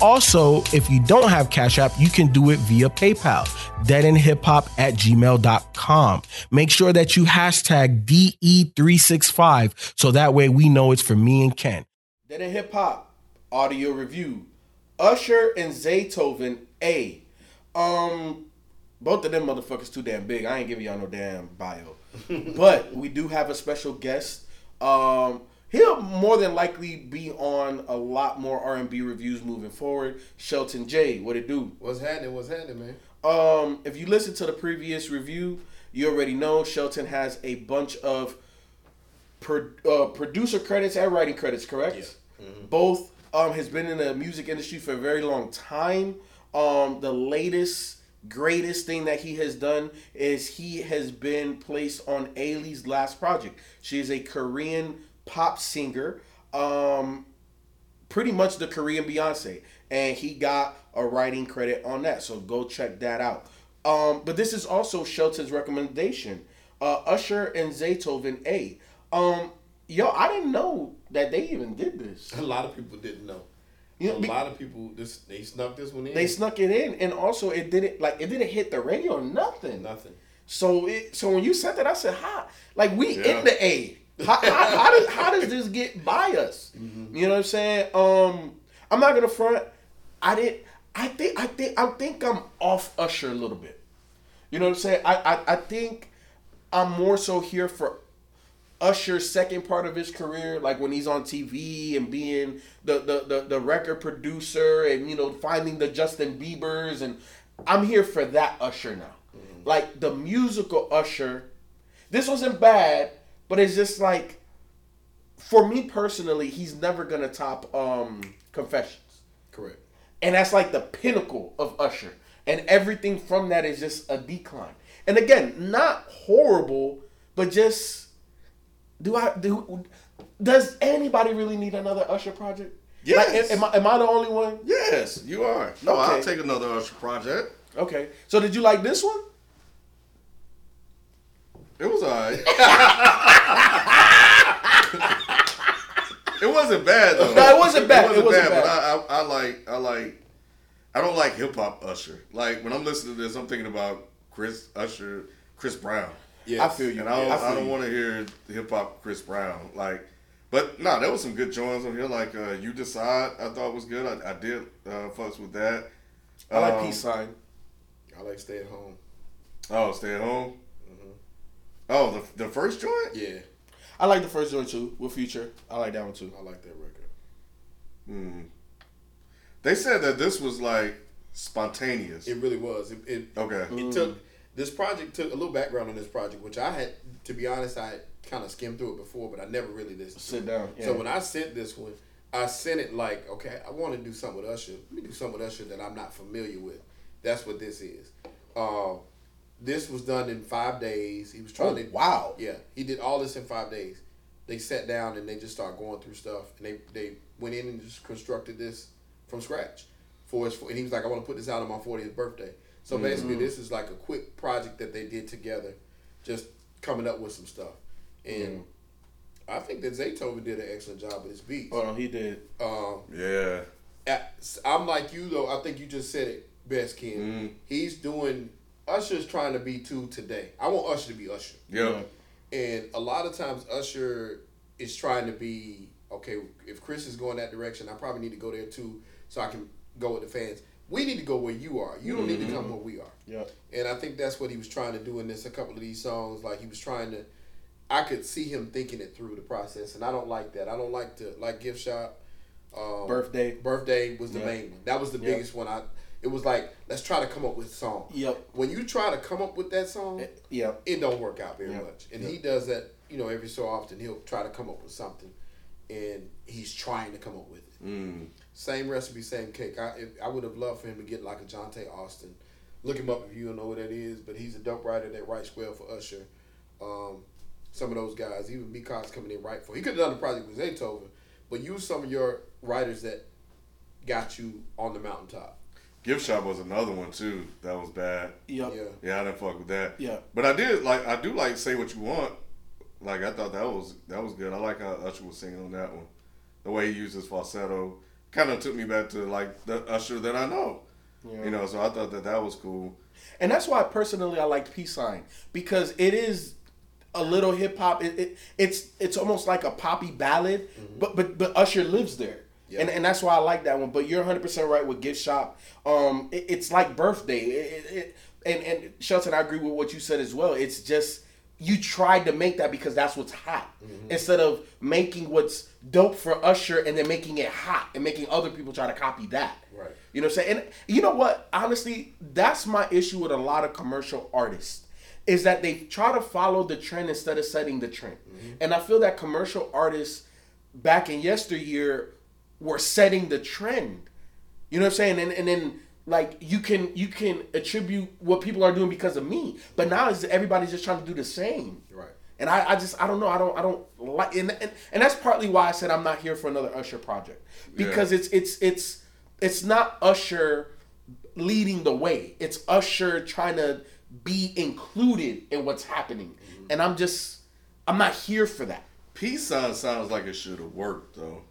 Also, if you don't have Cash App, you can do it via PayPal, deadendhiphop at gmail.com. Make sure that you hashtag DE365 so that way we know it's for me and Ken. Dead End Hip Hop audio review. Usher and Zaytoven A. Um, both of them motherfuckers too damn big. I ain't giving y'all no damn bio. but we do have a special guest. Um, he'll more than likely be on a lot more R and B reviews moving forward. Shelton J, what it do? What's happening? What's happening, man? Um, if you listen to the previous review, you already know Shelton has a bunch of pro- uh, producer credits and writing credits. Correct? Yeah. Both um, has been in the music industry for a very long time. Um, the latest, greatest thing that he has done is he has been placed on Ailee's last project. She is a Korean pop singer. Um, pretty much the Korean Beyonce, and he got a writing credit on that. So go check that out. Um, but this is also Shelton's recommendation. Uh, Usher and Zaytoven A. Um, yo, I didn't know that they even did this. A lot of people didn't know. You know, a lot of people this they snuck this one in. They snuck it in, and also it didn't like it didn't hit the radio or nothing. nothing. So it so when you sent it, I said, "How? Like we Yeah. in the A? How, how, how does how does this get by us? You know what I'm saying? Um, I'm not gonna front. I didn't. I think I think I think I'm off Usher a little bit. You know what I'm saying? I I, I think I'm more so here for Usher's second part of his career, like when he's on TV and being the the, the, the record producer and you know finding the Justin Bieber's and I'm here for that Usher now. Like the musical Usher, this wasn't bad, but it's just like for me personally, he's never gonna top um Confessions. Correct. And that's like the pinnacle of Usher. And everything from that is just a decline. And again, not horrible, but just do I do does anybody really need another Usher project? Like, Yes. am, I, am I the only one? Yes, you are. No, I'll take another Usher project. Okay. So did you like this one? It was alright. it wasn't bad though. No, it wasn't bad. It wasn't bad. But I, I, I like, I like, I don't like hip hop Usher. Like when I'm listening to this, I'm thinking about Chris Usher, Chris Brown, Yes. I feel you. and I don't, I I, don't want to hear hip hop Chris Brown. Like, but no, there was some good joints on here. Like uh, you decide, I thought was good. I, I did uh, fucks with that. I like Um, Peace Sign. I like stay at home. Oh, stay at home. Oh, the the first joint. Yeah, I like the first joint too, with Future. I like that one too. I like that record. Hmm. They said that this was like spontaneous. It really was. It it, Okay. it took this project took a little background on this project, which I had to be honest, I kind of skimmed through it before, but I never really listened. Sit down, yeah. So when I sent this one, I sent it like, okay, I want to do something with Usher. Let me do something with Usher that I'm not familiar with. That's what this is. Uh, this was done in five days. He was trying Oh, to wow. Yeah, he did all this in five days. They sat down and they just started going through stuff, and they they went in and just constructed this from scratch for his. And he was like, "I want to put this out on my 40th birthday." So basically, this is like a quick project that they did together, just coming up with some stuff. And I think that Zaytoven did an excellent job with his beats. Hold on, he did. Um, Yeah. I'm like you though. I think you just said it best, Ken. Mhm. He's doing. Usher's trying to be too today. I want Usher to be Usher. Yeah. And a lot of times Usher is trying to be okay. If Chris is going that direction, I probably need to go there too, so I can go with the fans. We need to go where you are. You don't need to come where we are. Yeah. And I think that's what he was trying to do in this. A couple of these songs, like he was trying to. I could see him thinking it through the process, and I don't like that. I don't like to like gift shop. Um, Birthday. Birthday was the Yeah. main one. That was the Yeah. biggest one. I. It was like let's try to come up with a song. Yep. When you try to come up with that song, Yeah. it don't work out very Yeah. much. And Yeah. he does that, you know, every so often. He'll try to come up with something, and he's trying to come up with it. Mm. Same recipe, same cake. I if, I would have loved for him to get like a Jonta Austin. Look him up if you don't know who that is, but he's a dope writer that writes well for Usher. Um, some of those guys, even B Cox coming in right for. He could have done the project with Zaytoven, but use some of your writers that got you on the mountaintop. Gift shop was another one too. That was bad. Yep. Yeah. Yeah, I didn't fuck with that. Yeah. But I did like I do like say what you want. Like I thought that was that was good. I like how Usher was singing on that one. The way he used his falsetto kind of took me back to like the Usher that I know. Yeah. You know, so I thought that that was cool. And that's why personally I like Peace Sign because it is a little hip hop. It, it, it's it's almost like a poppy ballad, mm-hmm. but but but Usher lives there. Yeah. And, and that's why I like that one. But you're 100 percent right with Gift Shop. Um, it- it's like birthday. It, it, it, and and Shelton, I agree with what you said as well. It's just you tried to make that because that's what's hot instead of making what's dope for Usher and then making it hot and making other people try to copy that. Right. You know what I'm saying? And you know what? Honestly, that's my issue with a lot of commercial artists. Is that they try to follow the trend instead of setting the trend. And I feel that commercial artists back in yesteryear were setting the trend. You know what I'm saying? And and then like you can you can attribute what people are doing because of me. But now is everybody's just trying to do the same. Right. And I, I just I don't know I don't I don't like and, and and that's partly why I said I'm not here for another Usher project because it's it's it's it's not Usher leading the way. It's Usher trying to be included in what's happening, mm-hmm. and I'm just I'm not here for that. Peace sign sounds like it should have worked though.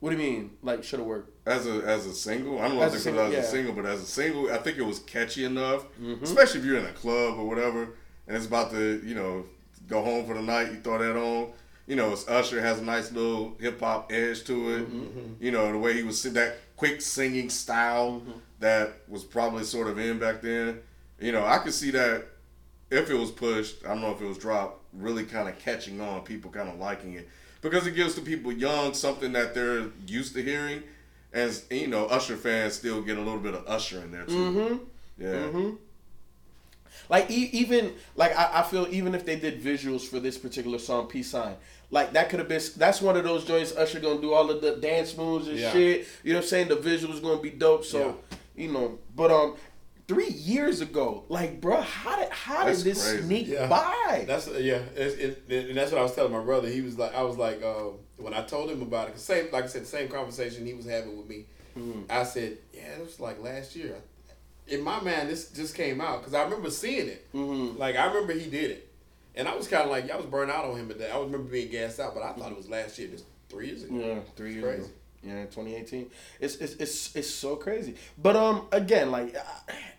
What do you mean? Like should have worked? As a as a single, I don't know As if it was as yeah. a single, but as a single, I think it was catchy enough. Mm-hmm. Especially if you're in a club or whatever, and it's about to, you know, go home for the night. You throw that on. You know, it's Usher has a nice little hip hop edge to it. Mm-hmm, You know, the way he was that quick singing style Mm-hmm. that was probably sort of in back then. You know, I could see that if it was pushed, I don't know if it was dropped, really kind of catching on, people kind of liking it because it gives the people young something that they're used to hearing, and you know, Usher fans still get a little bit of Usher in there too. Mm-hmm. Yeah, Like e- even like I, I feel even if they did visuals for this particular song, Peace Sign, like that could have been that's one of those joints Usher gonna do all of the dance moves and Yeah. shit. You know what I'm saying? The visuals gonna be dope. So you know, but um, three years ago, like bro, how did how That's did this crazy. sneak Yeah. by? That's yeah, it's, it, it- and that's what I was telling my brother. He was like, I was like, um, when I told him about it, 'cause same, like I said, the same conversation he was having with me. I said, yeah, it was like last year. In my mind, this just came out because I remember seeing it. Mhm. Like I remember he did it, and I was kind of like, yeah, I was burnt out on him, but I remember being gassed out. But I thought it was last year, just three years ago. Yeah, three years Crazy. Ago. Yeah, 2018. It's, it's it's it's so crazy. But um, again, like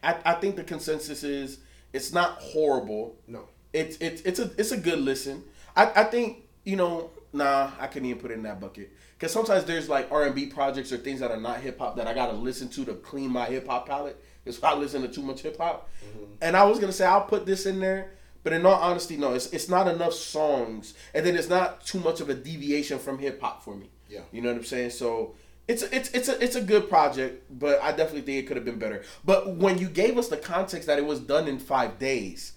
I I think the consensus is it's not horrible. No, It's it's it's a it's a good listen. I I think you know nah I couldn't even put it in that bucket because sometimes there's like R and B projects or things that are not hip hop that I gotta listen to to clean my hip hop palette. It's I listen to too much hip hop, and I was gonna say I'll put this in there. But in all honesty, no, it's, it's not enough songs, and then it's not too much of a deviation from hip hop for me. Yeah. you know what I'm saying. So it's a, it's it's a it's a good project, but I definitely think it could have been better. But when you gave us the context that it was done in five days,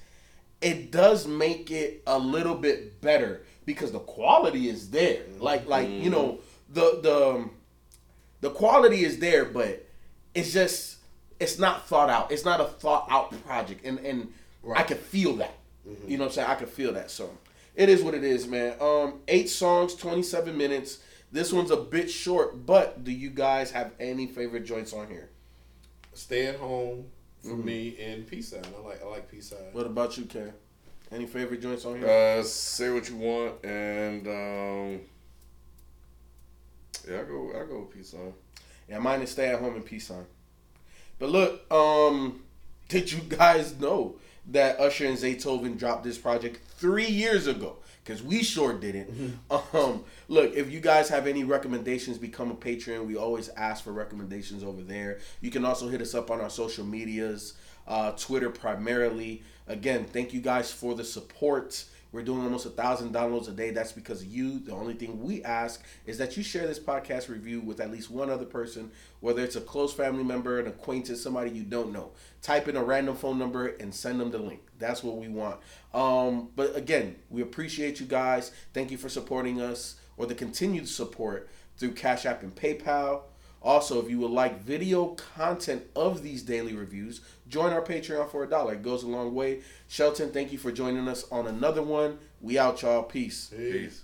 it does make it a little bit better because the quality is there. Like like you know the the um, the quality is there, but it's just it's not thought out. It's not a thought out project, and and I Right. can feel that. You know what I'm saying? I can feel that. So it is what it is, man. Um, eight songs, 27 minutes. This one's a bit short, but do you guys have any favorite joints on here? stay at home for me and peace sign. I like I like peace sign. What about you, Ken? Any favorite joints on here? Uh, say what you want, and um, yeah, I go, I go with peace sign. Yeah, mine is stay at home and peace sign. But look, um, did you guys know that Usher and Zaytoven dropped this project three years ago? Because we sure didn't. Um, look, if you guys have any recommendations, become a patron. We always ask for recommendations over there. You can also hit us up on our social medias, uh, Twitter primarily. Again, thank you guys for the support. We're doing almost a thousand downloads a day. That's because of you. The only thing we ask is that you share this podcast review with at least one other person, whether it's a close family member, an acquaintance, somebody you don't know. Type in a random phone number and send them the link. That's what we want. Um, but again, we appreciate you guys. Thank you for supporting us or the continued support through Cash App and PayPal. Also, if you would like video content of these daily reviews, join our Patreon for a dollar. It goes a long way. Shelton, thank you for joining us on another one. We out, y'all. Peace. Peace.